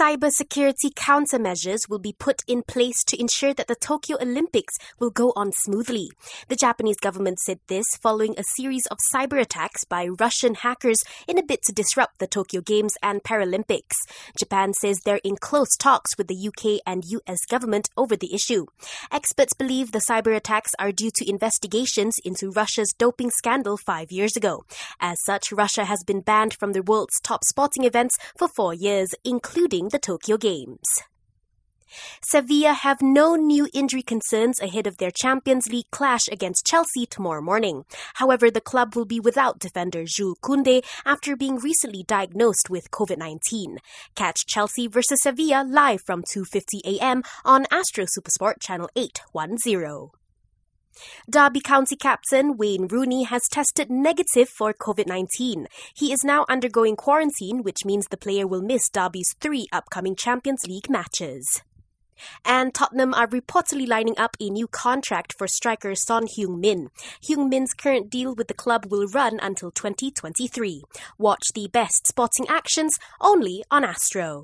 cybersecurity countermeasures will be put in place to ensure that the Tokyo Olympics will go on smoothly. The Japanese government said this following a series of cyber attacks by Russian hackers in a bid to disrupt the Tokyo Games and Paralympics. Japan says they're in close talks with the UK and US government over the issue. Experts believe the cyber attacks are due to investigations into Russia's doping scandal five years ago. As such, Russia has been banned from the world's top sporting events for four years, including the Tokyo Games. Sevilla have no new injury concerns ahead of their Champions League clash against Chelsea tomorrow morning. However, the club will be without defender Jules Koundé after being recently diagnosed with COVID-19. Catch Chelsea versus Sevilla live from 2:50 a.m. on Astro Supersport channel 810. Derby County captain Wayne Rooney has tested negative for COVID 19. He is now undergoing quarantine, which means the player will miss Derby's three upcoming Champions League matches. And Tottenham are reportedly lining up a new contract for striker Son Heung-min. Heung-min's current deal with the club will run until 2023. Watch the best sporting actions only on Astro.